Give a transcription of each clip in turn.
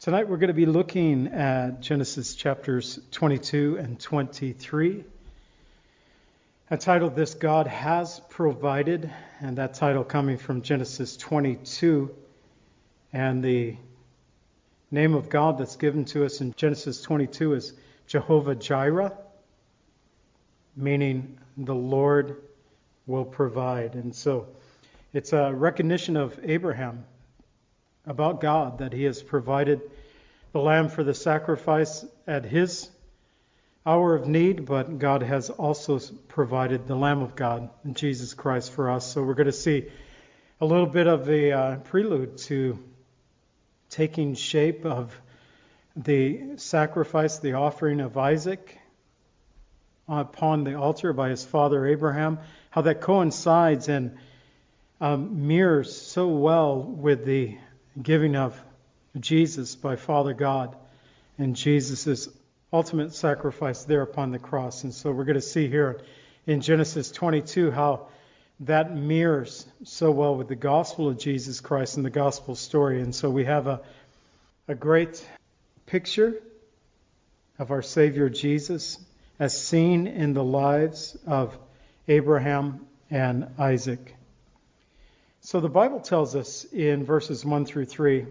Tonight we're going to be looking at Genesis chapters 22 and 23. I titled this God Has Provided, and that title coming from Genesis 22. And the name of God that's given to us in Genesis 22 is Jehovah Jireh, meaning the Lord will provide. And so it's a recognition of Abraham about God that he has provided the lamb for the sacrifice at his hour of need, but God has also provided the Lamb of God, Jesus Christ, for us. So we're going to see a little bit of the uh, prelude to taking shape of the sacrifice, the offering of Isaac upon the altar by his father Abraham, how that coincides and um, mirrors so well with the giving of Jesus by Father God and Jesus' ultimate sacrifice there upon the cross. And so we're going to see here in Genesis 22 how that mirrors so well with the gospel of Jesus Christ and the gospel story. And so we have a, a great picture of our Savior Jesus as seen in the lives of Abraham and Isaac. So the Bible tells us in verses 1 through 3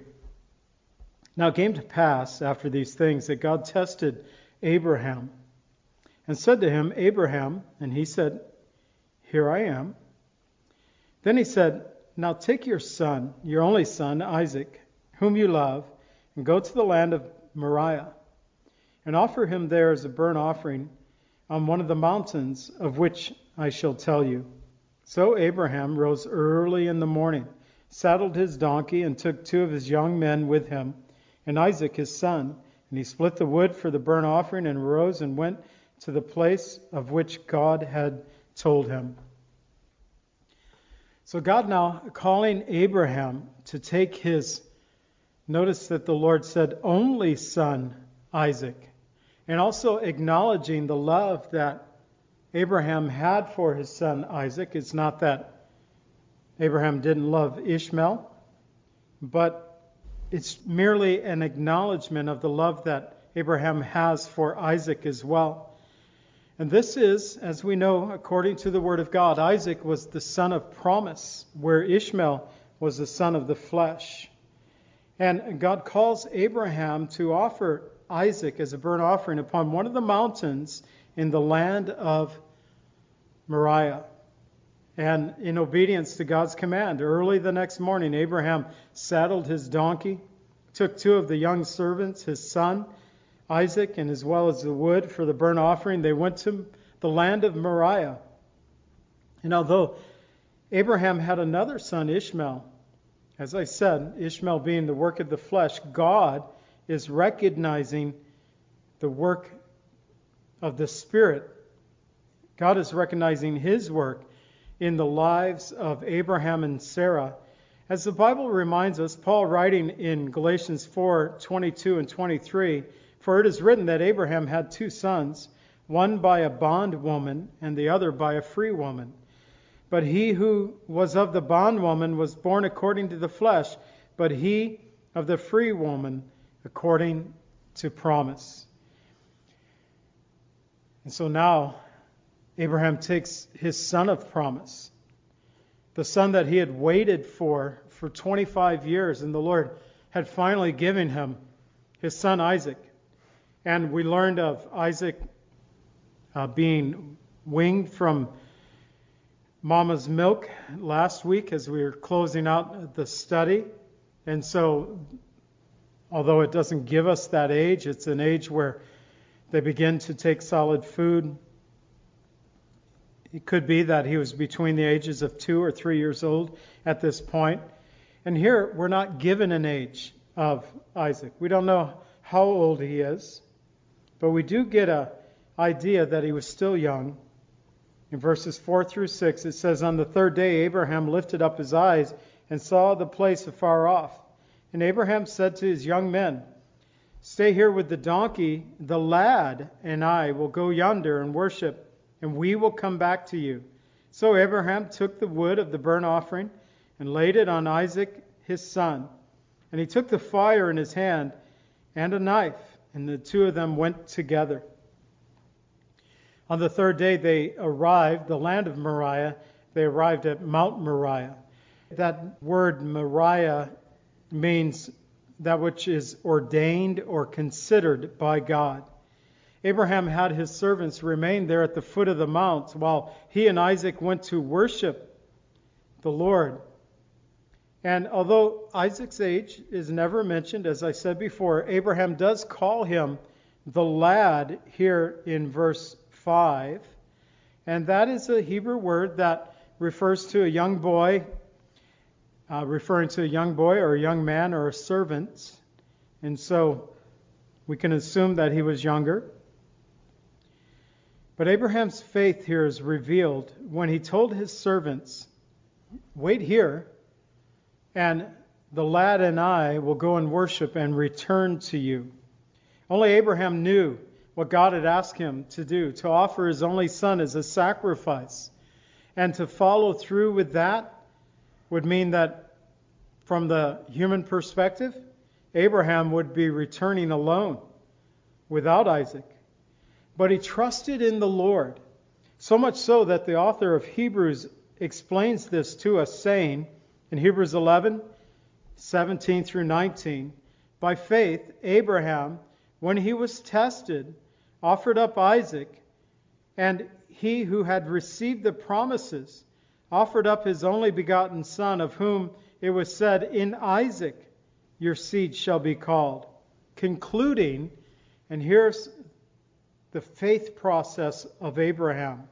Now it came to pass after these things that God tested Abraham and said to him, Abraham, and he said, Here I am. Then he said, Now take your son, your only son, Isaac, whom you love, and go to the land of Moriah, and offer him there as a burnt offering on one of the mountains of which I shall tell you. So Abraham rose early in the morning, saddled his donkey, and took two of his young men with him, and Isaac his son. And he split the wood for the burnt offering, and rose and went to the place of which God had told him. So God now calling Abraham to take his, notice that the Lord said, only son, Isaac, and also acknowledging the love that Abraham had for his son Isaac. It's not that Abraham didn't love Ishmael, but it's merely an acknowledgement of the love that Abraham has for Isaac as well. And this is, as we know, according to the Word of God, Isaac was the son of promise, where Ishmael was the son of the flesh. And God calls Abraham to offer Isaac as a burnt offering upon one of the mountains in the land of Moriah. And in obedience to God's command, early the next morning, Abraham saddled his donkey, took two of the young servants, his son, Isaac, and as well as the wood for the burnt offering. They went to the land of Moriah. And although Abraham had another son, Ishmael, as I said, Ishmael being the work of the flesh, God is recognizing the work of the Spirit. God is recognizing His work in the lives of Abraham and Sarah. As the Bible reminds us, Paul writing in Galatians 4 22 and 23, For it is written that Abraham had two sons, one by a bondwoman and the other by a free woman. But he who was of the bondwoman was born according to the flesh, but he of the free woman according to promise. And so now Abraham takes his son of promise, the son that he had waited for for 25 years, and the Lord had finally given him his son Isaac. And we learned of Isaac uh, being winged from mama's milk last week as we were closing out the study. And so, although it doesn't give us that age, it's an age where they begin to take solid food. It could be that he was between the ages of two or three years old at this point. And here we're not given an age of Isaac. We don't know how old he is, but we do get an idea that he was still young. In verses 4 through 6, it says, On the third day, Abraham lifted up his eyes and saw the place afar off. And Abraham said to his young men, Stay here with the donkey. The lad and I will go yonder and worship, and we will come back to you. So Abraham took the wood of the burnt offering and laid it on Isaac his son. And he took the fire in his hand and a knife, and the two of them went together. On the third day they arrived, the land of Moriah, they arrived at Mount Moriah. That word Moriah means that which is ordained or considered by God. Abraham had his servants remain there at the foot of the mount while he and Isaac went to worship the Lord. And although Isaac's age is never mentioned, as I said before, Abraham does call him the lad here in verse 5. And that is a Hebrew word that refers to a young boy, uh, referring to a young boy or a young man or a servant. And so we can assume that he was younger. But Abraham's faith here is revealed when he told his servants, Wait here, and the lad and I will go and worship and return to you. Only Abraham knew what God had asked him to do to offer his only son as a sacrifice. And to follow through with that would mean that, from the human perspective, Abraham would be returning alone without Isaac. But he trusted in the Lord, so much so that the author of Hebrews explains this to us, saying in Hebrews 11, 17 through 19, By faith, Abraham, when he was tested, offered up Isaac, and he who had received the promises offered up his only begotten son, of whom it was said, In Isaac your seed shall be called. Concluding, and here's the faith process of Abraham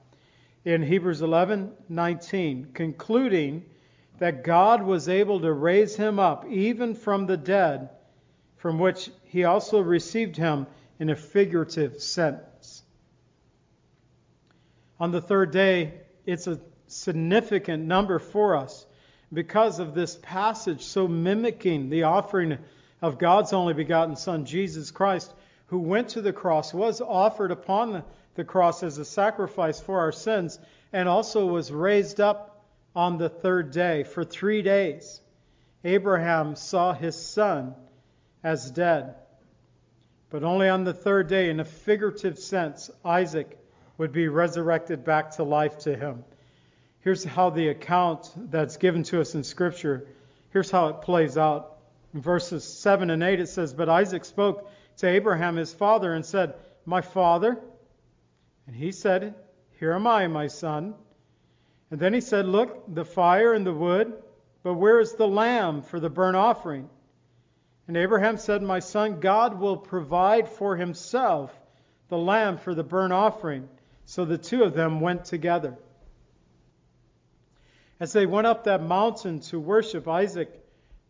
in Hebrews 11:19, concluding that God was able to raise him up even from the dead, from which he also received him in a figurative sense. On the third day, it's a significant number for us because of this passage so mimicking the offering of God's only begotten Son, Jesus Christ, who went to the cross, was offered upon the cross as a sacrifice for our sins, and also was raised up on the third day. For three days, Abraham saw his son as dead. But only on the third day, in a figurative sense, Isaac would be resurrected back to life to him. Here's how the account that's given to us in Scripture, here's how it plays out. In verses 7 and 8, it says, But Isaac spoke to Abraham his father and said, My father? And he said, Here am I, my son. And then he said, Look, the fire and the wood, but where is the lamb for the burnt offering? And Abraham said, My son, God will provide for himself the lamb for the burnt offering. So the two of them went together. As they went up that mountain to worship, Isaac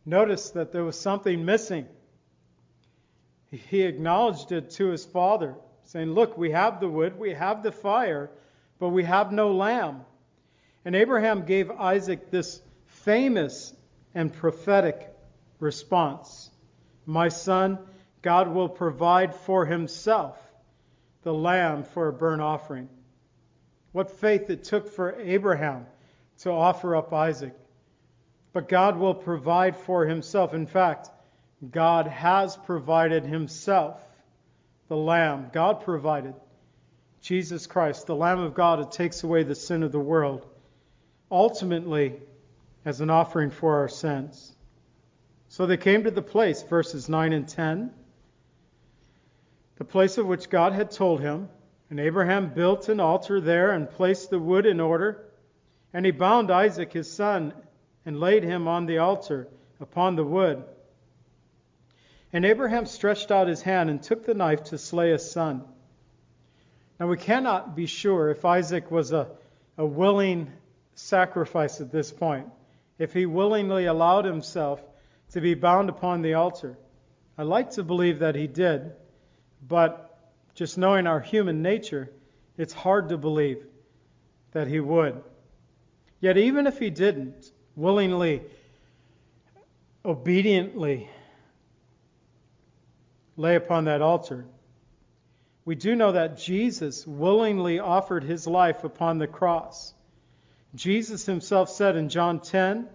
noticed that there was something missing he acknowledged it to his father, saying, Look, we have the wood, we have the fire, but we have no lamb. And Abraham gave Isaac this famous and prophetic response My son, God will provide for himself the lamb for a burnt offering. What faith it took for Abraham to offer up Isaac. But God will provide for himself. In fact, God has provided himself the Lamb. God provided Jesus Christ, the Lamb of God who takes away the sin of the world, ultimately as an offering for our sins. So they came to the place, verses 9 and 10, the place of which God had told him. And Abraham built an altar there and placed the wood in order. And he bound Isaac his son and laid him on the altar upon the wood. And Abraham stretched out his hand and took the knife to slay his son. Now we cannot be sure if Isaac was a, a willing sacrifice at this point, if he willingly allowed himself to be bound upon the altar. I like to believe that he did, but just knowing our human nature, it's hard to believe that he would. Yet, even if he didn't willingly, obediently lay upon that altar. We do know that Jesus willingly offered his life upon the cross. Jesus himself said in John 10,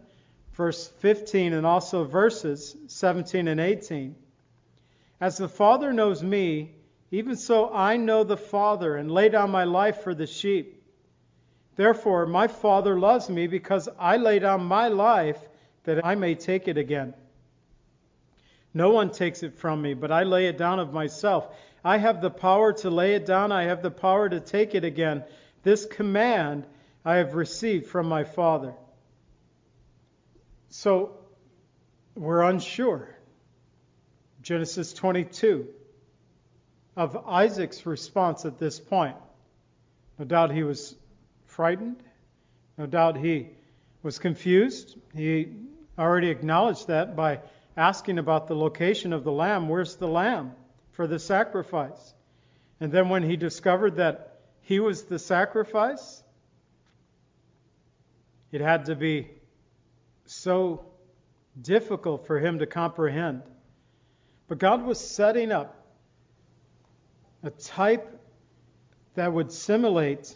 verse 15, and also verses 17 and 18, As the Father knows me, even so I know the Father, and lay down my life for the sheep. Therefore, my Father loves me because I lay down my life that I may take it again. No one takes it from me, but I lay it down of myself. I have the power to lay it down, I have the power to take it again. This command I have received from my Father. So we're unsure. Genesis 22 of Isaac's response at this point. No doubt he was frightened. No doubt he was confused. He already acknowledged that by asking about the location of the lamb. Where's the lamb for the sacrifice? And then when he discovered that he was the sacrifice, it had to be so difficult for him to comprehend. But God was setting up a type that would simulate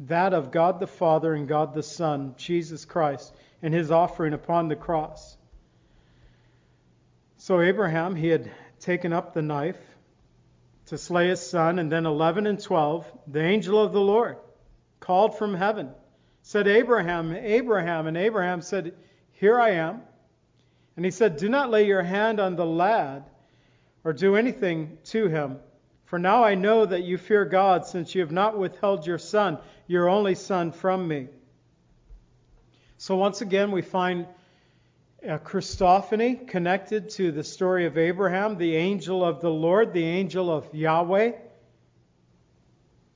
that of God the Father and God the Son, Jesus Christ, and his offering upon the cross. So Abraham, he had taken up the knife to slay his son, and then 11 and 12, the angel of the Lord called from heaven, said, Abraham, Abraham, and Abraham said, Here I am. And he said, Do not lay your hand on the lad or do anything to him. For now I know that you fear God, since you have not withheld your son, your only son, from me. So once again, we find a Christophany connected to the story of Abraham, the angel of the Lord, the angel of Yahweh.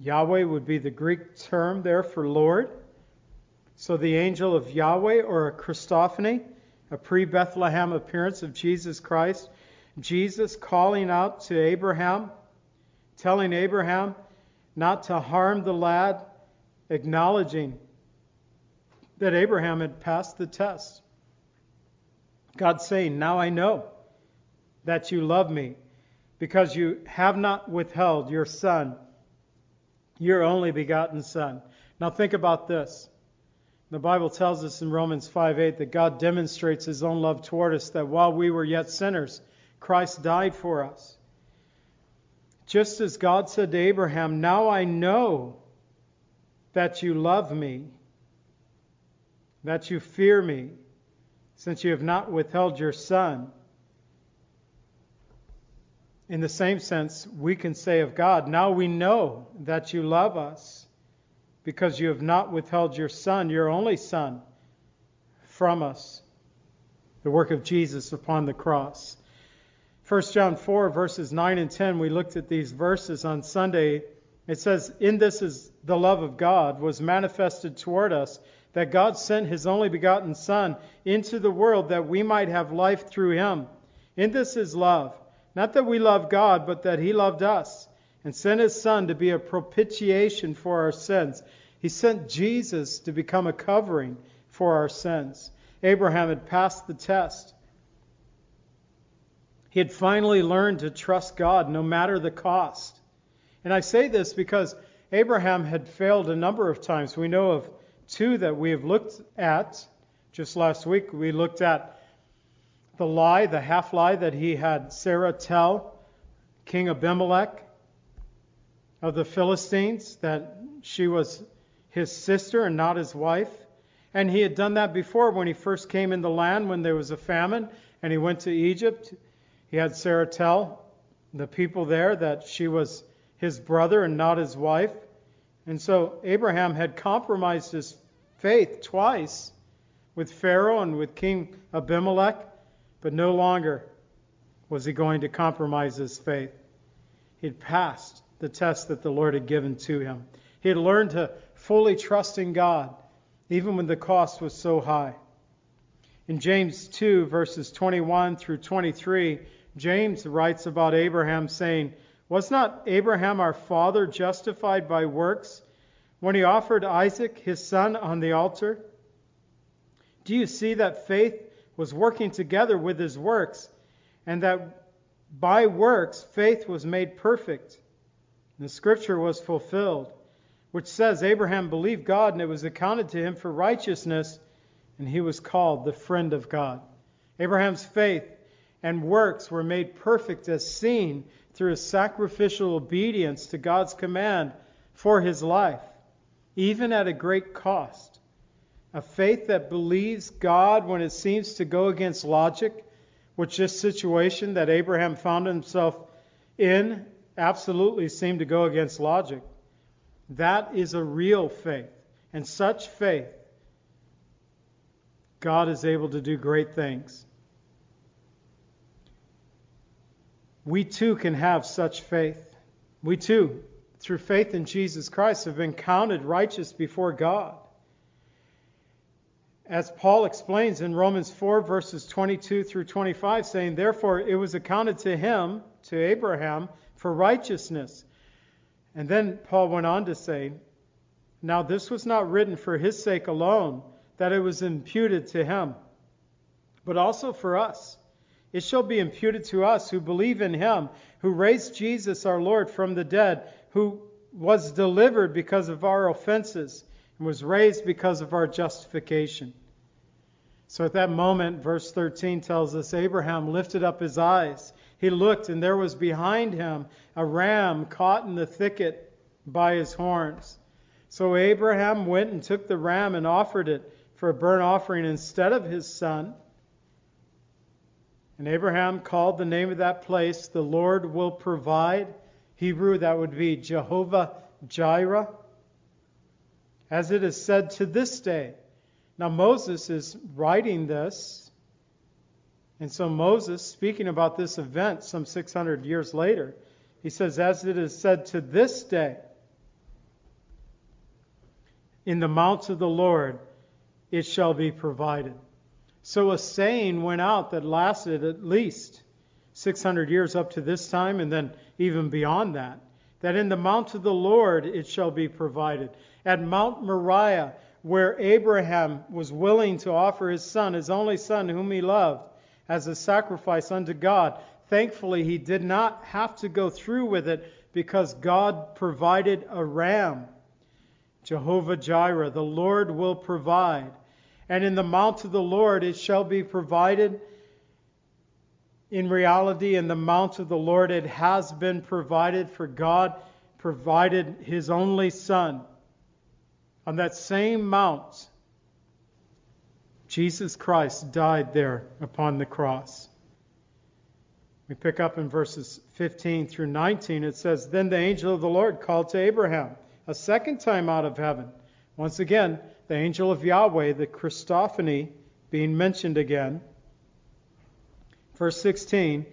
Yahweh would be the Greek term there for Lord. So the angel of Yahweh, or a Christophany, a pre Bethlehem appearance of Jesus Christ. Jesus calling out to Abraham, telling Abraham not to harm the lad, acknowledging that Abraham had passed the test. God saying, Now I know that you love me because you have not withheld your son, your only begotten son. Now think about this. The Bible tells us in Romans 5:8 that God demonstrates his own love toward us, that while we were yet sinners, Christ died for us. Just as God said to Abraham, Now I know that you love me, that you fear me, since you have not withheld your son. In the same sense, we can say of God, Now we know that you love us because you have not withheld your Son, your only Son, from us. The work of Jesus upon the cross. 1 John 4, verses 9 and 10, we looked at these verses on Sunday. It says, In this is the love of God was manifested toward us, that God sent his only begotten Son into the world that we might have life through him. In this is love. Not that we love God, but that he loved us and sent his Son to be a propitiation for our sins. He sent Jesus to become a covering for our sins. Abraham had passed the test. He had finally learned to trust God no matter the cost. And I say this because Abraham had failed a number of times. We know of two that we have looked at. Just last week, we looked at the lie, the half lie that he had Sarah tell King Abimelech of the Philistines that she was his sister and not his wife. And he had done that before when he first came in the land when there was a famine and he went to Egypt. He had Sarah tell the people there that she was his brother and not his wife. And so Abraham had compromised his faith twice with Pharaoh and with King Abimelech, but no longer was he going to compromise his faith. He'd passed the test that the Lord had given to him. He had learned to fully trust in God, even when the cost was so high. In James 2, verses 21 through 23, James writes about Abraham saying, Was not Abraham our father justified by works when he offered Isaac his son on the altar? Do you see that faith was working together with his works, and that by works faith was made perfect? And The scripture was fulfilled, which says, Abraham believed God, and it was accounted to him for righteousness, and he was called the friend of God. Abraham's faith and works were made perfect as seen through his sacrificial obedience to God's command for his life, even at a great cost. A faith that believes God when it seems to go against logic, which this situation that Abraham found himself in absolutely seemed to go against logic. That is a real faith. And such faith, God is able to do great things. We too can have such faith. We too, through faith in Jesus Christ, have been counted righteous before God. As Paul explains in Romans 4, verses 22 through 25, saying, Therefore it was accounted to him, to Abraham, for righteousness. And then Paul went on to say, Now this was not written for his sake alone, that it was imputed to him, but also for us. It shall be imputed to us who believe in him, who raised Jesus our Lord from the dead, who was delivered because of our offenses and was raised because of our justification. So at that moment, verse 13 tells us Abraham lifted up his eyes he looked, and there was behind him a ram caught in the thicket by his horns. So Abraham went and took the ram and offered it for a burnt offering instead of his son. And Abraham called the name of that place, The Lord will provide. Hebrew, that would be Jehovah Jireh. As it is said to this day. Now, Moses is writing this and so Moses, speaking about this event some 600 years later, he says, As it is said to this day, in the mount of the Lord it shall be provided. So a saying went out that lasted at least 600 years up to this time, and then even beyond that, that in the mount of the Lord it shall be provided. At Mount Moriah, where Abraham was willing to offer his son, his only son, whom he loved, as a sacrifice unto God. Thankfully, he did not have to go through with it because God provided a ram. Jehovah Jireh, the Lord will provide. And in the mount of the Lord it shall be provided. In reality, in the mount of the Lord it has been provided, for God provided his only Son. On that same mount, Jesus Christ died there upon the cross. We pick up in verses 15 through 19. It says, Then the angel of the Lord called to Abraham a second time out of heaven. Once again, the angel of Yahweh, the Christophany, being mentioned again. Verse 16,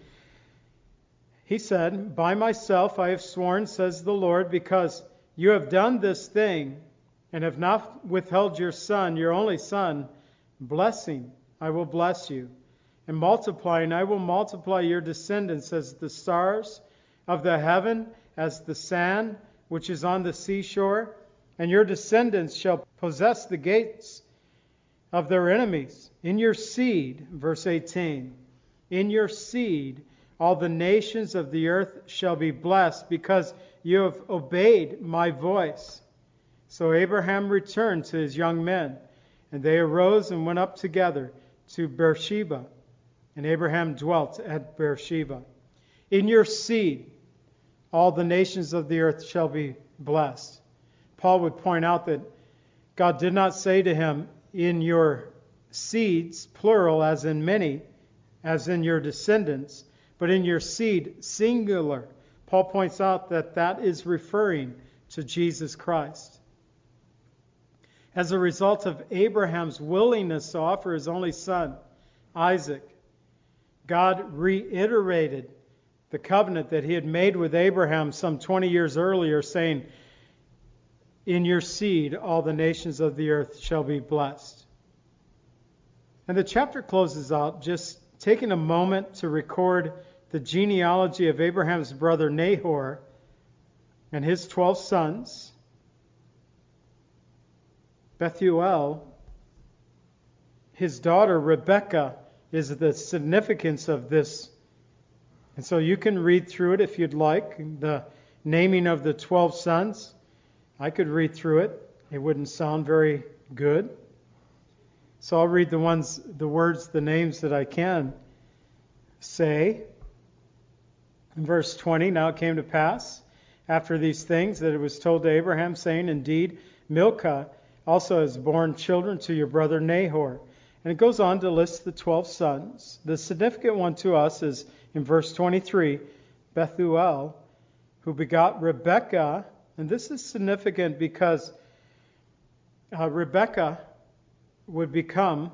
he said, By myself I have sworn, says the Lord, because you have done this thing and have not withheld your son, your only son Blessing, I will bless you. And multiplying, I will multiply your descendants as the stars of the heaven, as the sand which is on the seashore. And your descendants shall possess the gates of their enemies. In your seed, verse 18, in your seed, all the nations of the earth shall be blessed because you have obeyed my voice. So Abraham returned to his young men and they arose and went up together to Beersheba. And Abraham dwelt at Beersheba. In your seed, all the nations of the earth shall be blessed. Paul would point out that God did not say to him, In your seeds, plural, as in many, as in your descendants, but in your seed, singular. Paul points out that that is referring to Jesus Christ as a result of Abraham's willingness to offer his only son, Isaac, God reiterated the covenant that he had made with Abraham some 20 years earlier, saying, In your seed all the nations of the earth shall be blessed. And the chapter closes out just taking a moment to record the genealogy of Abraham's brother Nahor and his 12 sons Bethuel, his daughter Rebekah, is the significance of this. And so you can read through it if you'd like. The naming of the 12 sons, I could read through it. It wouldn't sound very good. So I'll read the ones, the words, the names that I can. say, in verse 20, now it came to pass after these things that it was told to Abraham, saying, Indeed, Milcah also has borne children to your brother Nahor. And it goes on to list the 12 sons. The significant one to us is in verse 23, Bethuel, who begot Rebekah. And this is significant because uh, Rebekah would become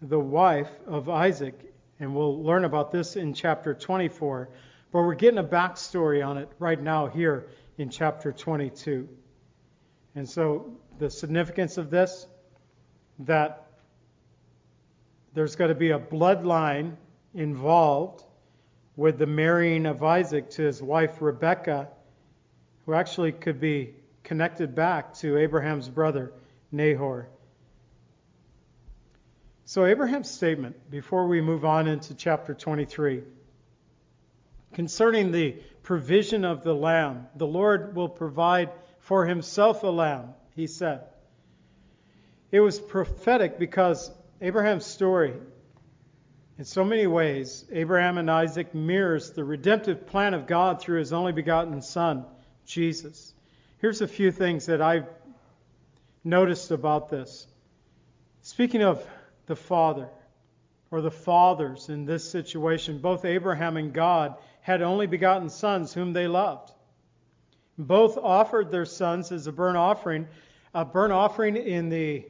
the wife of Isaac. And we'll learn about this in chapter 24. But we're getting a backstory on it right now here in chapter 22. And so the significance of this, that there's going to be a bloodline involved with the marrying of Isaac to his wife Rebekah, who actually could be connected back to Abraham's brother Nahor. So, Abraham's statement, before we move on into chapter 23, concerning the provision of the lamb, the Lord will provide for himself a lamb, he said. It was prophetic because Abraham's story, in so many ways, Abraham and Isaac mirrors the redemptive plan of God through his only begotten Son, Jesus. Here's a few things that I've noticed about this. Speaking of the Father, or the fathers in this situation, both Abraham and God had only begotten sons whom they loved. Both offered their sons as a burnt offering. A burnt offering in the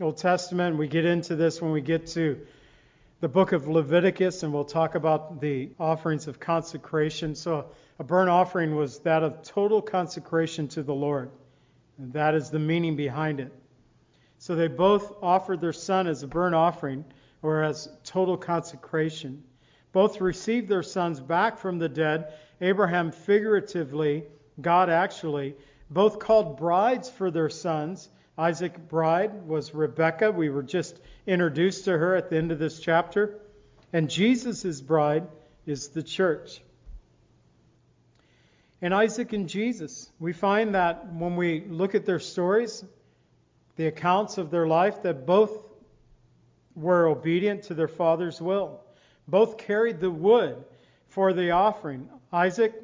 Old Testament, we get into this when we get to the book of Leviticus, and we'll talk about the offerings of consecration. So, a burnt offering was that of total consecration to the Lord. And that is the meaning behind it. So, they both offered their son as a burnt offering or as total consecration. Both received their sons back from the dead, Abraham figuratively, God actually. Both called brides for their sons. Isaac bride was Rebekah. We were just introduced to her at the end of this chapter. And Jesus' bride is the church. And Isaac and Jesus, we find that when we look at their stories, the accounts of their life, that both were obedient to their father's will. Both carried the wood for the offering. Isaac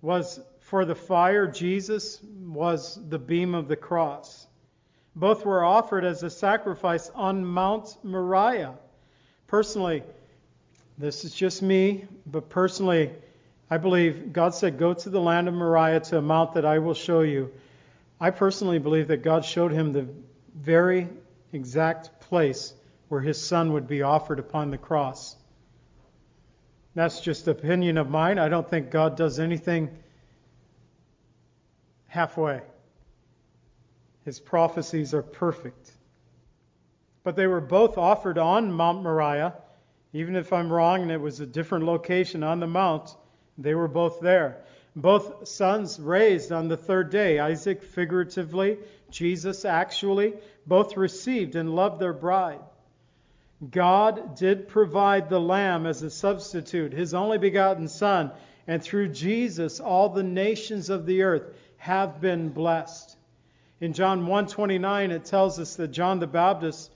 was for the fire, Jesus was the beam of the cross. Both were offered as a sacrifice on Mount Moriah. Personally, this is just me, but personally, I believe God said, Go to the land of Moriah to a mount that I will show you. I personally believe that God showed him the very exact place where his son would be offered upon the cross. That's just opinion of mine. I don't think God does anything halfway. His prophecies are perfect. But they were both offered on Mount Moriah. Even if I'm wrong and it was a different location on the mount, they were both there. Both sons raised on the third day, Isaac figuratively, Jesus actually, both received and loved their bride. God did provide the Lamb as a substitute, his only begotten Son, and through Jesus all the nations of the earth have been blessed. In John 1:29 it tells us that John the Baptist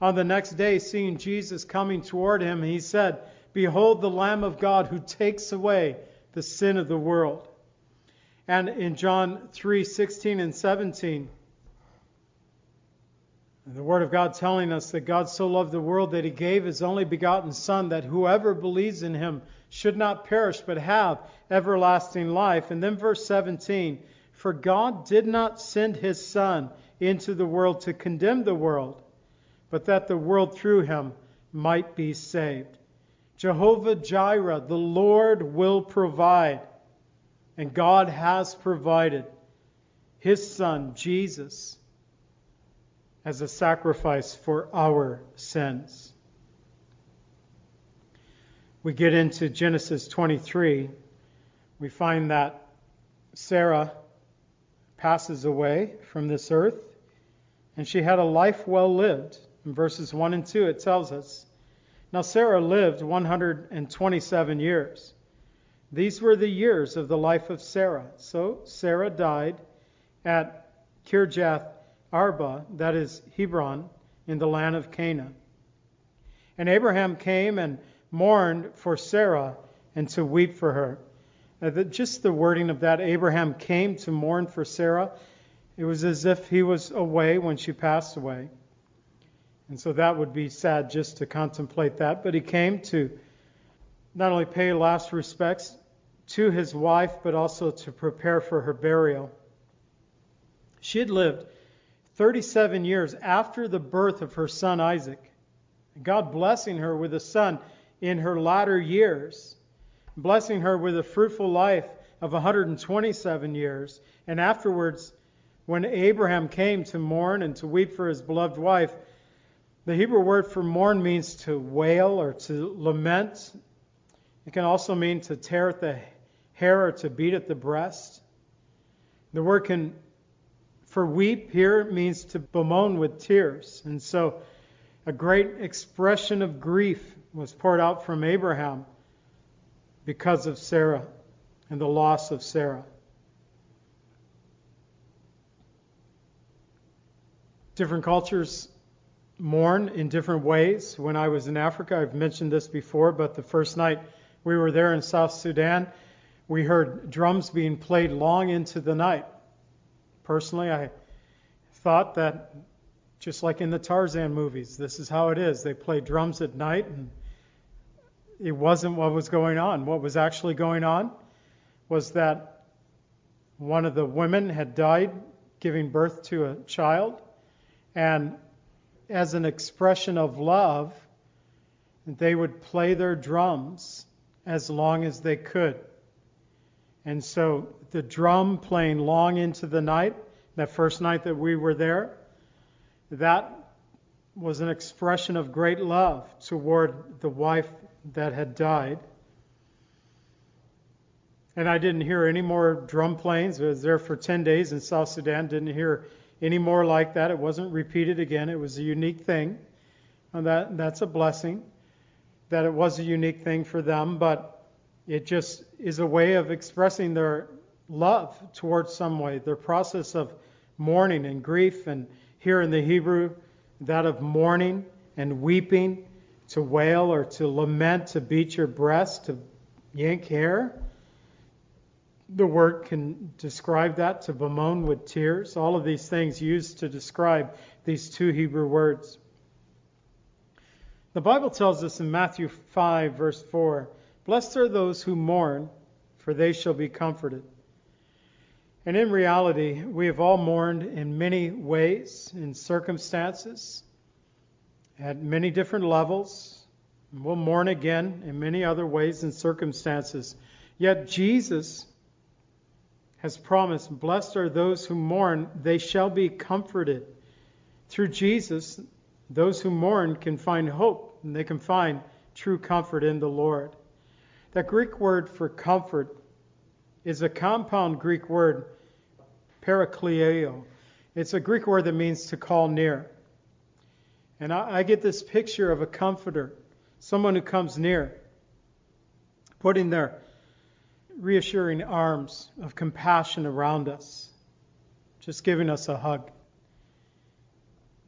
on the next day seeing Jesus coming toward him he said, "Behold the Lamb of God who takes away the sin of the world." And in John 3:16 and 17 the Word of God telling us that God so loved the world that He gave His only begotten Son, that whoever believes in Him should not perish but have everlasting life. And then verse 17 For God did not send His Son into the world to condemn the world, but that the world through Him might be saved. Jehovah Jireh, the Lord will provide. And God has provided His Son, Jesus as a sacrifice for our sins. We get into Genesis 23. We find that Sarah passes away from this earth, and she had a life well lived. In verses 1 and 2, it tells us Now Sarah lived 127 years. These were the years of the life of Sarah. So Sarah died at Kirjath Arba, that is Hebron, in the land of Canaan. And Abraham came and mourned for Sarah and to weep for her. Uh, the, just the wording of that, Abraham came to mourn for Sarah. It was as if he was away when she passed away. And so that would be sad just to contemplate that. But he came to not only pay last respects to his wife, but also to prepare for her burial. She had lived 37 years after the birth of her son Isaac. God blessing her with a son in her latter years, blessing her with a fruitful life of 127 years. And afterwards, when Abraham came to mourn and to weep for his beloved wife, the Hebrew word for mourn means to wail or to lament. It can also mean to tear at the hair or to beat at the breast. The word can for weep here means to bemoan with tears. And so a great expression of grief was poured out from Abraham because of Sarah and the loss of Sarah. Different cultures mourn in different ways. When I was in Africa, I've mentioned this before, but the first night we were there in South Sudan, we heard drums being played long into the night. Personally, I thought that just like in the Tarzan movies, this is how it is. They play drums at night, and it wasn't what was going on. What was actually going on was that one of the women had died giving birth to a child, and as an expression of love, they would play their drums as long as they could. And so the drum playing long into the night, that first night that we were there, that was an expression of great love toward the wife that had died. And I didn't hear any more drum planes. I was there for 10 days in South Sudan. Didn't hear any more like that. It wasn't repeated again. It was a unique thing. And that, that's a blessing that it was a unique thing for them, but it just is a way of expressing their love towards some way, their process of mourning and grief and here in the Hebrew, that of mourning and weeping, to wail or to lament, to beat your breast, to yank hair. The word can describe that, to bemoan with tears. All of these things used to describe these two Hebrew words. The Bible tells us in Matthew 5, verse 4 Blessed are those who mourn, for they shall be comforted. And in reality, we have all mourned in many ways, in circumstances, at many different levels. We'll mourn again in many other ways and circumstances. Yet Jesus has promised, Blessed are those who mourn, they shall be comforted. Through Jesus, those who mourn can find hope and they can find true comfort in the Lord. That Greek word for comfort is a compound Greek word, parakleio. It's a Greek word that means to call near. And I, I get this picture of a comforter, someone who comes near, putting their reassuring arms of compassion around us, just giving us a hug.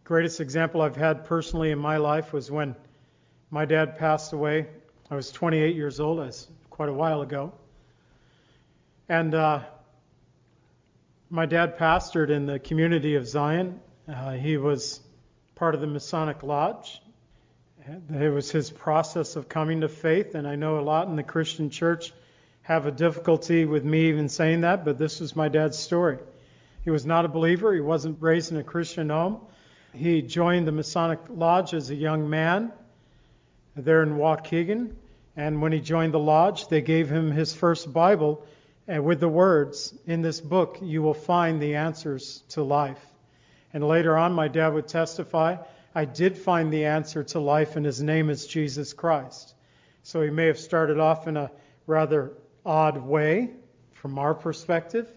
Greatest example I've had personally in my life was when my dad passed away. I was 28 years old. That's quite a while ago. And uh, my dad pastored in the community of Zion. Uh, he was part of the Masonic Lodge. It was his process of coming to faith, and I know a lot in the Christian church have a difficulty with me even saying that, but this was my dad's story. He was not a believer. He wasn't raised in a Christian home. He joined the Masonic Lodge as a young man there in Waukegan. And when he joined the lodge, they gave him his first Bible and with the words, In this book you will find the answers to life. And later on, my dad would testify, I did find the answer to life, and his name is Jesus Christ. So he may have started off in a rather odd way from our perspective,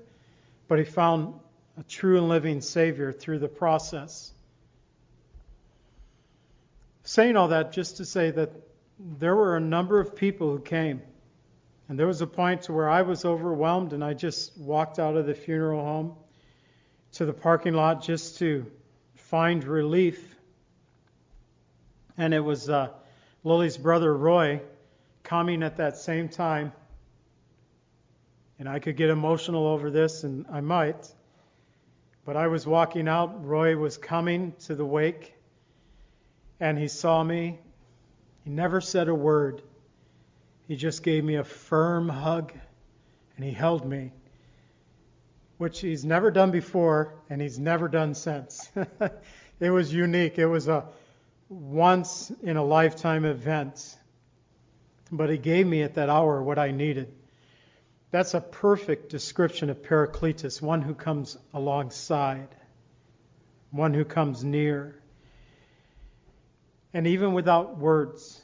but he found a true and living Savior through the process. Saying all that just to say that there were a number of people who came and there was a point to where I was overwhelmed and I just walked out of the funeral home to the parking lot just to find relief. And it was uh, Lily's brother Roy coming at that same time. And I could get emotional over this, and I might. But I was walking out. Roy was coming to the wake, and he saw me. He never said a word. He just gave me a firm hug, and he held me, which he's never done before, and he's never done since. it was unique. It was a once in a lifetime event. But he gave me at that hour what I needed. That's a perfect description of Paracletus, one who comes alongside, one who comes near. And even without words,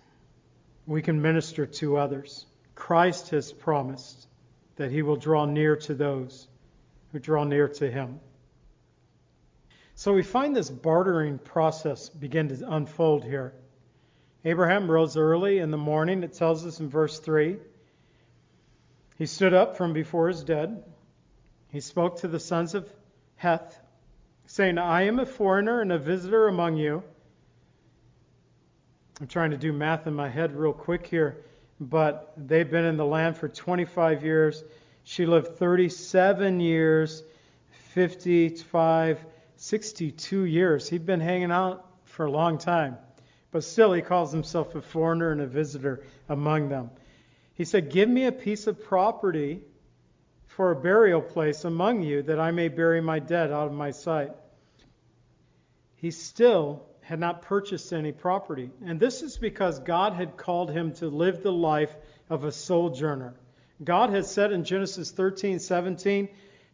we can minister to others. Christ has promised that he will draw near to those who draw near to him. So we find this bartering process begin to unfold here. Abraham rose early in the morning, it tells us in verse 3. He stood up from before his dead. He spoke to the sons of Heth, saying, I am a foreigner and a visitor among you. I'm trying to do math in my head real quick here, but they've been in the land for 25 years. She lived 37 years, 55, 62 years. He'd been hanging out for a long time. But still, he calls himself a foreigner and a visitor among them. He said, Give me a piece of property for a burial place among you, that I may bury my dead out of my sight. He still had not purchased any property. And this is because God had called him to live the life of a sojourner. God had said in Genesis 13, 17,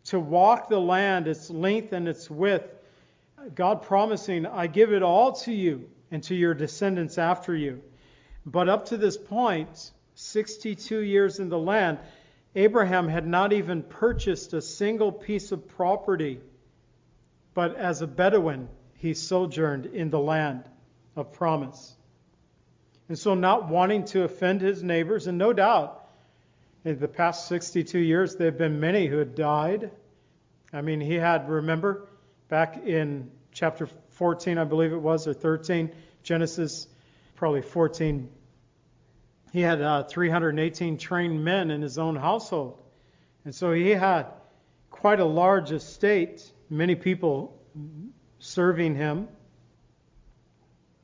to walk the land, its length and its width. God promising, I give it all to you and to your descendants after you. But up to this point, 62 years in the land, Abraham had not even purchased a single piece of property. But as a Bedouin, he sojourned in the land of promise. And so, not wanting to offend his neighbors, and no doubt, in the past 62 years, there have been many who had died. I mean, he had, remember, back in chapter 14, I believe it was, or 13, Genesis, probably 14. He had uh, 318 trained men in his own household. And so he had quite a large estate, many people serving him.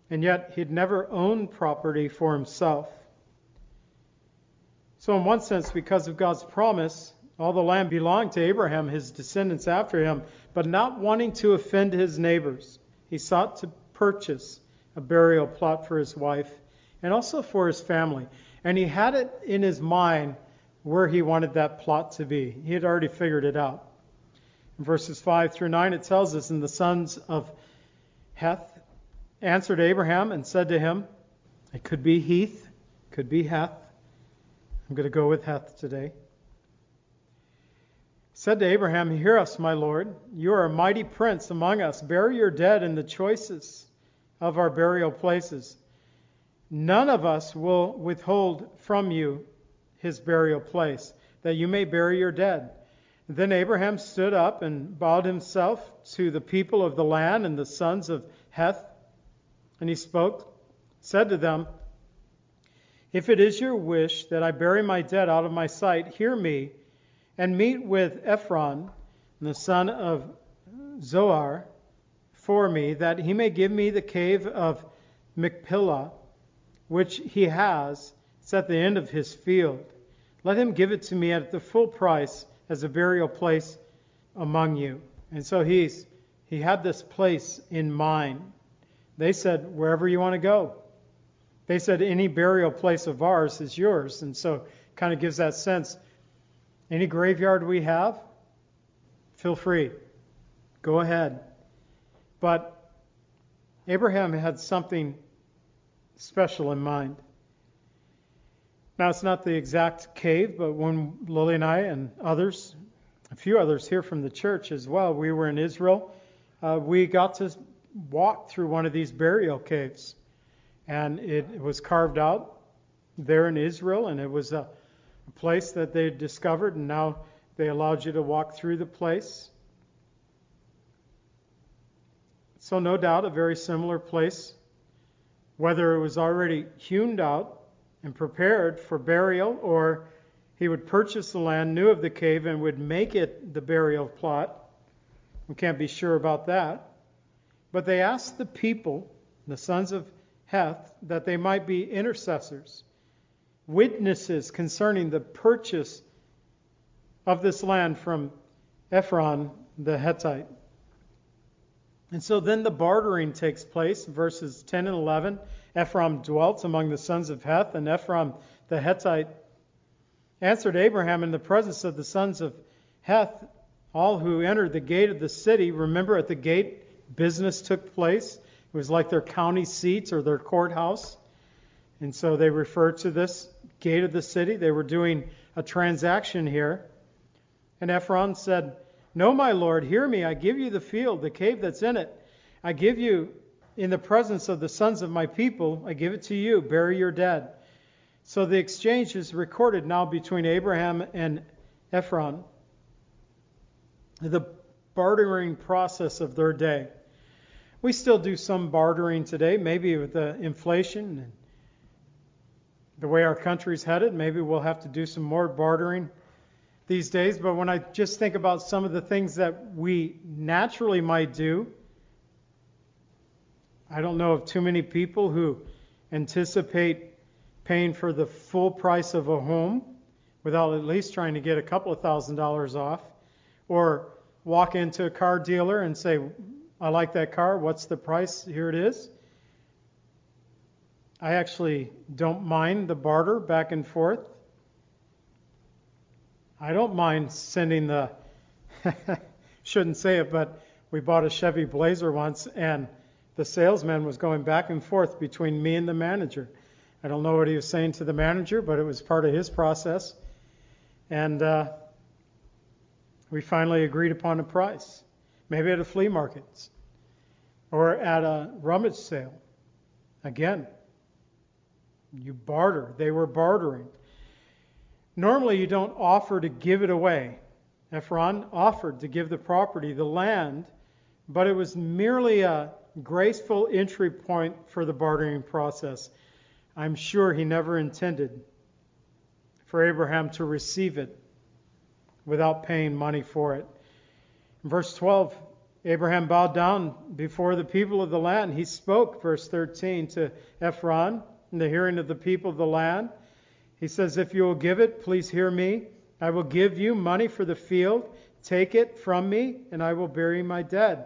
And yet he'd never owned property for himself. So, in one sense, because of God's promise, all the land belonged to Abraham, his descendants after him, but not wanting to offend his neighbors, he sought to purchase a burial plot for his wife and also for his family. And he had it in his mind where he wanted that plot to be. He had already figured it out. In verses 5 through 9, it tells us, And the sons of Heth answered Abraham and said to him, It could be Heath, could be Heth. I'm going to go with Heth today. Said to Abraham, Hear us, my Lord. You are a mighty prince among us. Bury your dead in the choicest of our burial places. None of us will withhold from you his burial place, that you may bury your dead. Then Abraham stood up and bowed himself to the people of the land and the sons of Heth. And he spoke, said to them, If it is your wish that I bury my dead out of my sight, hear me, and meet with Ephron, the son of Zohar, for me, that he may give me the cave of Machpelah, which he has. It's at the end of his field. Let him give it to me at the full price as a burial place among you. And so he's he had this place in mind. They said, wherever you want to go. They said, any burial place of ours is yours. And so kind of gives that sense. Any graveyard we have, feel free. Go ahead. But Abraham had something special in mind. Now, it's not the exact cave, but when Lily and I and others, a few others here from the church as well, we were in Israel, uh, we got to walk through one of these burial caves. And it was carved out there in Israel, and it was a, place that they discovered, and now they allowed you to walk through the place. So, no doubt, a very similar place, whether it was already hewn out and prepared for burial, or he would purchase the land, knew of the cave, and would make it the burial plot. We can't be sure about that. But they asked the people, the sons of Heth, that they might be intercessors, witnesses concerning the purchase of this land from Ephron the Hittite. And so then the bartering takes place, verses 10 and 11. Ephron dwelt among the sons of Heth, and Ephron the Hittite answered Abraham in the presence of the sons of Heth, all who entered the gate of the city. Remember, at the gate, business took place. It was like their county seats or their courthouse. And so they refer to this gate of the city. They were doing a transaction here. And Ephron said, No, my lord, hear me. I give you the field, the cave that's in it. I give you in the presence of the sons of my people. I give it to you. Bury your dead. So the exchange is recorded now between Abraham and Ephron. The bartering process of their day. We still do some bartering today, maybe with the inflation and the way our country's headed. Maybe we'll have to do some more bartering these days. But when I just think about some of the things that we naturally might do, I don't know of too many people who anticipate paying for the full price of a home without at least trying to get a couple of thousand dollars off, or walk into a car dealer and say, I like that car, what's the price? Here it is. I actually don't mind the barter back and forth. I don't mind sending the, shouldn't say it, but we bought a Chevy Blazer once and the salesman was going back and forth between me and the manager. I don't know what he was saying to the manager, but it was part of his process. And uh, we finally agreed upon a price. Maybe at a flea market or at a rummage sale. Again, you barter. They were bartering. Normally, you don't offer to give it away. Ephron offered to give the property, the land, but it was merely a graceful entry point for the bartering process. I'm sure he never intended for Abraham to receive it without paying money for it. In verse 12, Abraham bowed down before the people of the land. He spoke, verse 13, to Ephron in the hearing of the people of the land. He says, If you will give it, please hear me. I will give you money for the field. Take it from me, and I will bury my dead.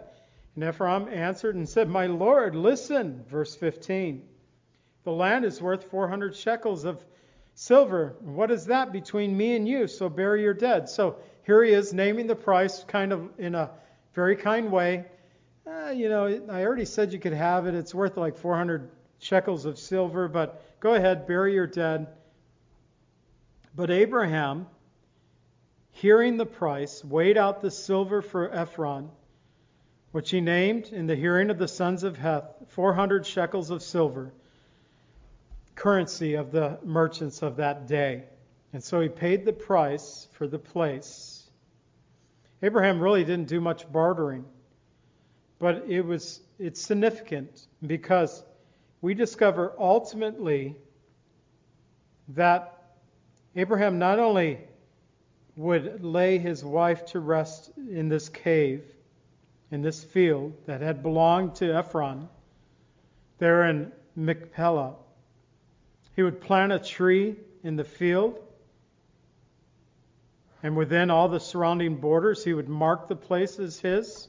And Ephron answered and said, My Lord, listen. Verse 15. The land is worth 400 shekels of silver. What is that between me and you? So bury your dead. So here he is naming the price kind of in a very kind way. Uh, you know, I already said you could have it. It's worth like 400 shekels of silver, but go ahead, bury your dead. But Abraham, hearing the price, weighed out the silver for Ephron, which he named in the hearing of the sons of Heth 400 shekels of silver currency of the merchants of that day. And so he paid the price for the place. Abraham really didn't do much bartering, but it was it's significant because we discover ultimately that Abraham not only would lay his wife to rest in this cave, in this field that had belonged to Ephron, there in Machpelah, he would plant a tree in the field, and within all the surrounding borders, he would mark the place as his.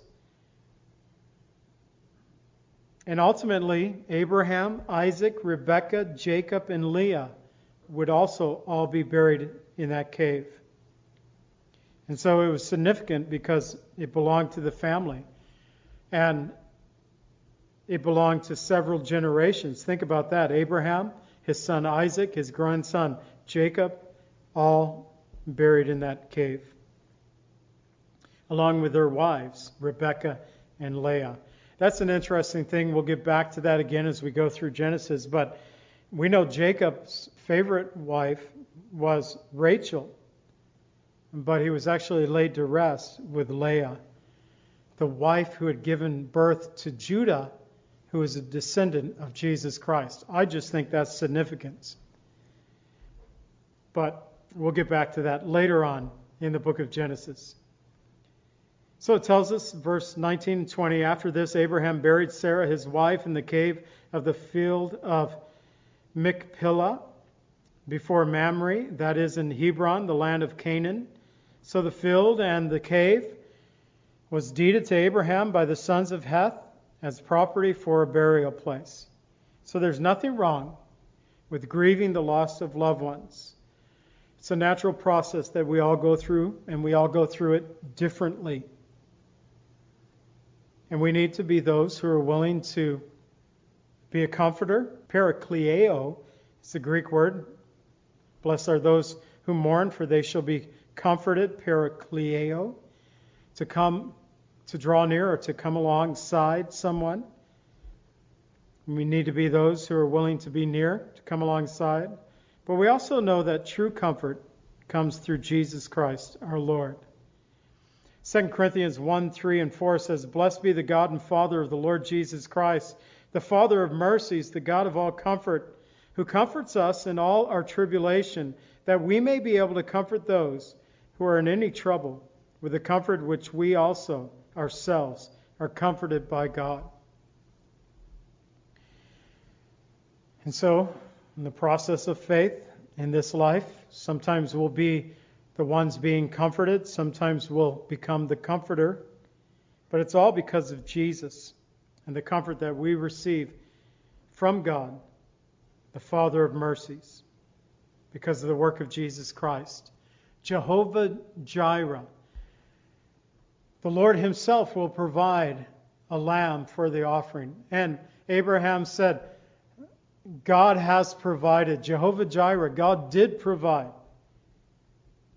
And ultimately, Abraham, Isaac, Rebekah, Jacob, and Leah would also all be buried in that cave. And so it was significant because it belonged to the family. And it belonged to several generations. Think about that. Abraham, his son Isaac, his grandson Jacob, all buried in that cave, along with their wives, Rebekah and Leah. That's an interesting thing. We'll get back to that again as we go through Genesis. But we know Jacob's favorite wife was Rachel, but he was actually laid to rest with Leah, the wife who had given birth to Judah who is a descendant of Jesus Christ. I just think that's significant. but we'll get back to that later on in the book of Genesis. So it tells us, verse 19 and 20, after this, Abraham buried Sarah, his wife, in the cave of the field of Machpelah before Mamre, that is in Hebron, the land of Canaan. So the field and the cave was deeded to Abraham by the sons of Heth as property for a burial place. So there's nothing wrong with grieving the loss of loved ones. It's a natural process that we all go through, and we all go through it differently. And we need to be those who are willing to be a comforter. Parakleo is the Greek word. Blessed are those who mourn, for they shall be comforted. Parakleo. To come, to draw near, or to come alongside someone. We need to be those who are willing to be near, to come alongside. But we also know that true comfort comes through Jesus Christ, our Lord. 2 Corinthians 1 3 and 4 says, Blessed be the God and Father of the Lord Jesus Christ, the Father of mercies, the God of all comfort, who comforts us in all our tribulation, that we may be able to comfort those who are in any trouble with the comfort which we also ourselves are comforted by God. And so, in the process of faith in this life, sometimes we'll be the ones being comforted, sometimes we'll become the comforter, but it's all because of Jesus and the comfort that we receive from God, the Father of mercies, because of the work of Jesus Christ. Jehovah Jireh. The Lord Himself will provide a lamb for the offering. And Abraham said, God has provided. Jehovah Jireh, God did provide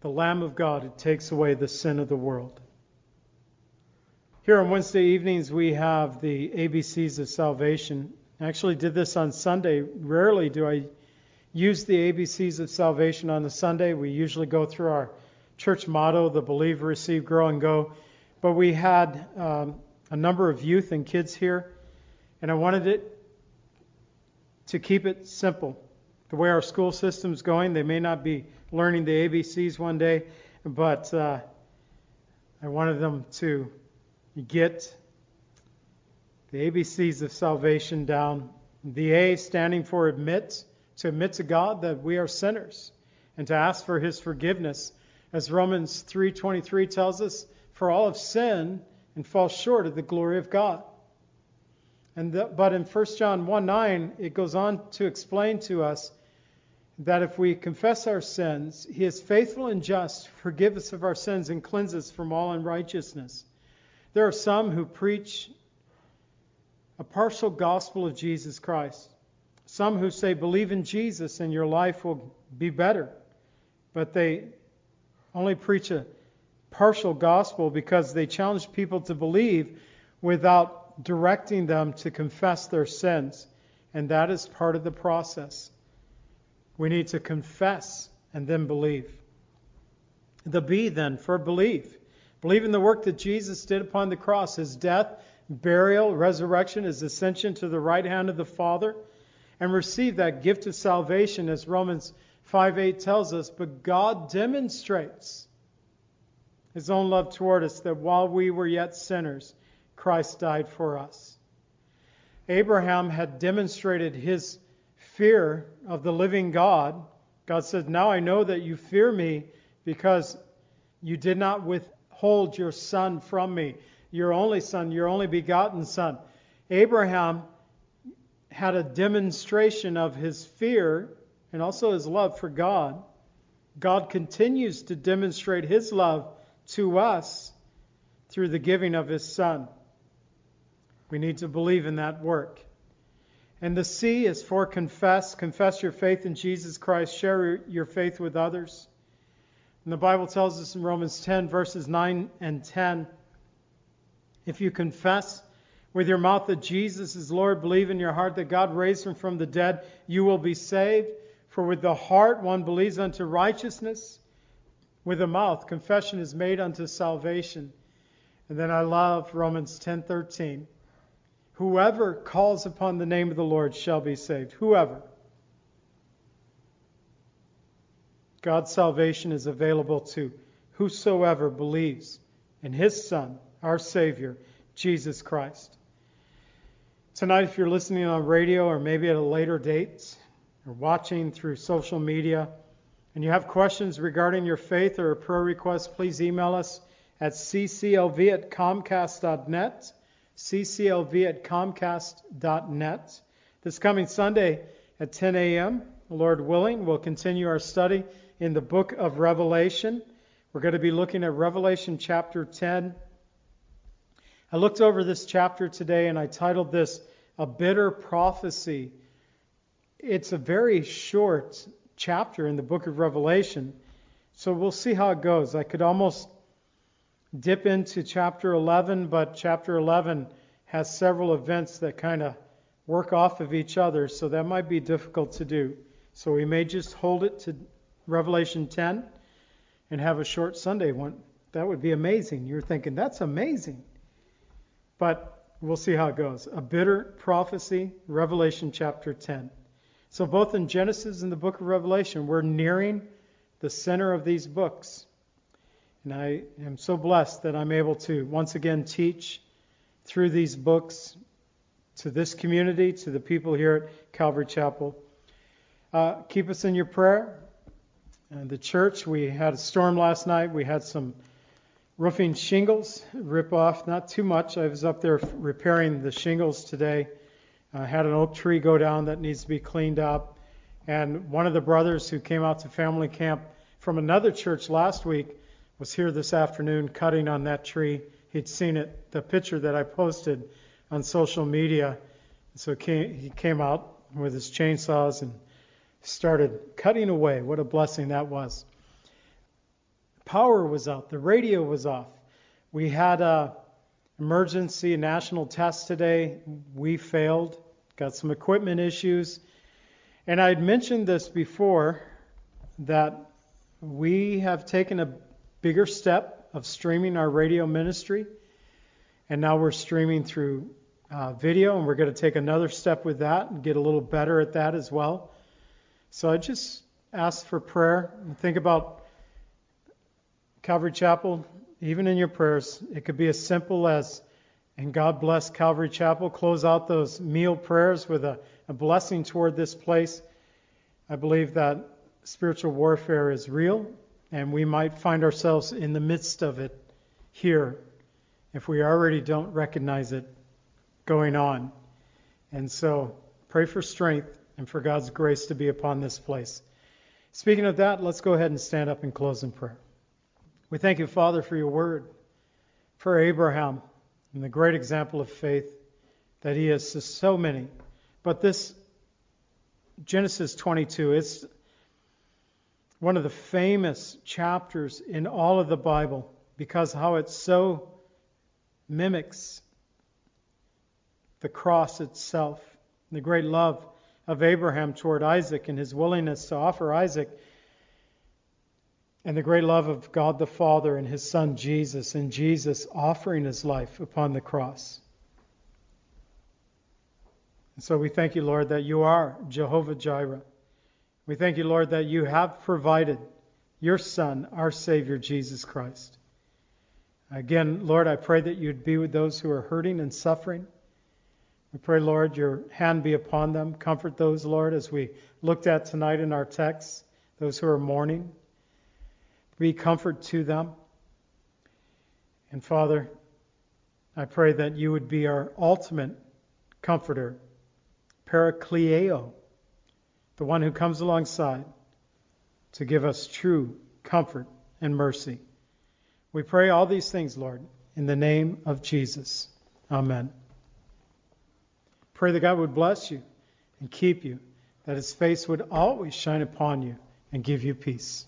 the Lamb of God who takes away the sin of the world. Here on Wednesday evenings, we have the ABCs of salvation. I actually did this on Sunday. Rarely do I use the ABCs of salvation on the Sunday. We usually go through our church motto, the believe, receive, grow, and go. But we had um, a number of youth and kids here, and I wanted it to keep it simple. The way our school system's going, they may not be learning the ABCs one day, but uh, I wanted them to get the ABCs of salvation down. The A standing for admit, to admit to God that we are sinners and to ask for his forgiveness. As Romans 3:23 tells us, for all have sinned and fall short of the glory of God. And the, but in 1 John 1:9 it goes on to explain to us that if we confess our sins, He is faithful and just, forgive us of our sins, and cleanse us from all unrighteousness. There are some who preach a partial gospel of Jesus Christ. Some who say, believe in Jesus and your life will be better. But they only preach a partial gospel because they challenge people to believe without directing them to confess their sins. And that is part of the process. We need to confess and then believe. The B then for belief. Believe in the work that Jesus did upon the cross, his death, burial, resurrection, his ascension to the right hand of the Father, and receive that gift of salvation as Romans 5:8 tells us. But God demonstrates his own love toward us that while we were yet sinners, Christ died for us. Abraham had demonstrated his fear of the living God, God said, Now I know that you fear me because you did not withhold your son from me, your only son, your only begotten son. Abraham had a demonstration of his fear and also his love for God. God continues to demonstrate his love to us through the giving of his son. We need to believe in that work. And the C is for confess. Confess your faith in Jesus Christ. Share your faith with others. And the Bible tells us in Romans 10, verses 9 and 10 if you confess with your mouth that Jesus is Lord, believe in your heart that God raised him from the dead, you will be saved. For with the heart one believes unto righteousness, with the mouth confession is made unto salvation. And then I love Romans 10:13. Whoever calls upon the name of the Lord shall be saved. Whoever. God's salvation is available to whosoever believes in his Son, our Savior, Jesus Christ. Tonight, if you're listening on radio or maybe at a later date or watching through social media and you have questions regarding your faith or a prayer request, please email us at cclv at comcast.net. cclv at comcast.net. This coming Sunday at 10 a.m., Lord willing, we'll continue our study in the book of Revelation. We're going to be looking at Revelation chapter 10 I looked over this chapter today and I titled this A Bitter Prophecy. It's a very short chapter in the book of Revelation, so we'll see how it goes. I could almost dip into chapter 11, but chapter 11 has several events that kind of work off of each other, so that might be difficult to do. So we may just hold it to Revelation 10 and have a short Sunday one. That would be amazing. You're thinking, that's amazing. But we'll see how it goes. A bitter prophecy, Revelation chapter 10. So, both in Genesis and the book of Revelation, we're nearing the center of these books. And I am so blessed that I'm able to once again teach through these books to this community, to the people here at Calvary Chapel. Uh, keep us in your prayer. And the church, we had a storm last night. We had some roofing shingles, rip off, not too much. I was up there repairing the shingles today. I had an oak tree go down that needs to be cleaned up. And one of the brothers who came out to family camp from another church last week was here this afternoon cutting on that tree. He'd seen it, the picture that I posted on social media. So he came out with his chainsaws and started cutting away. What a blessing that was power was out, the radio was off. We had a emergency national test today. We failed, got some equipment issues. And I had mentioned this before that we have taken a bigger step of streaming our radio ministry. And now we're streaming through uh, video, and we're going to take another step with that and get a little better at that as well. So I just ask for prayer and think about Calvary Chapel, even in your prayers, it could be as simple as, and God bless Calvary Chapel, close out those meal prayers with a, a blessing toward this place. I believe that spiritual warfare is real, and we might find ourselves in the midst of it here if we already don't recognize it going on. And so pray for strength and for God's grace to be upon this place. Speaking of that, let's go ahead and stand up and close in prayer. We thank you, Father, for your word, for Abraham, and the great example of faith that he has to so many. But this Genesis 22, it's one of the famous chapters in all of the Bible because how it so mimics the cross itself, the great love of Abraham toward Isaac and his willingness to offer Isaac and the great love of God the Father and his Son Jesus, and Jesus offering his life upon the cross. And so we thank you, Lord, that you are Jehovah Jireh. We thank you, Lord, that you have provided your Son, our Savior, Jesus Christ. Again, Lord, I pray that you'd be with those who are hurting and suffering. We pray, Lord, your hand be upon them. Comfort those, Lord, as we looked at tonight in our text, those who are mourning. Be comfort to them. And Father, I pray that you would be our ultimate comforter, Parakleio, the one who comes alongside to give us true comfort and mercy. We pray all these things, Lord, in the name of Jesus. Amen. Pray that God would bless you and keep you, that his face would always shine upon you and give you peace.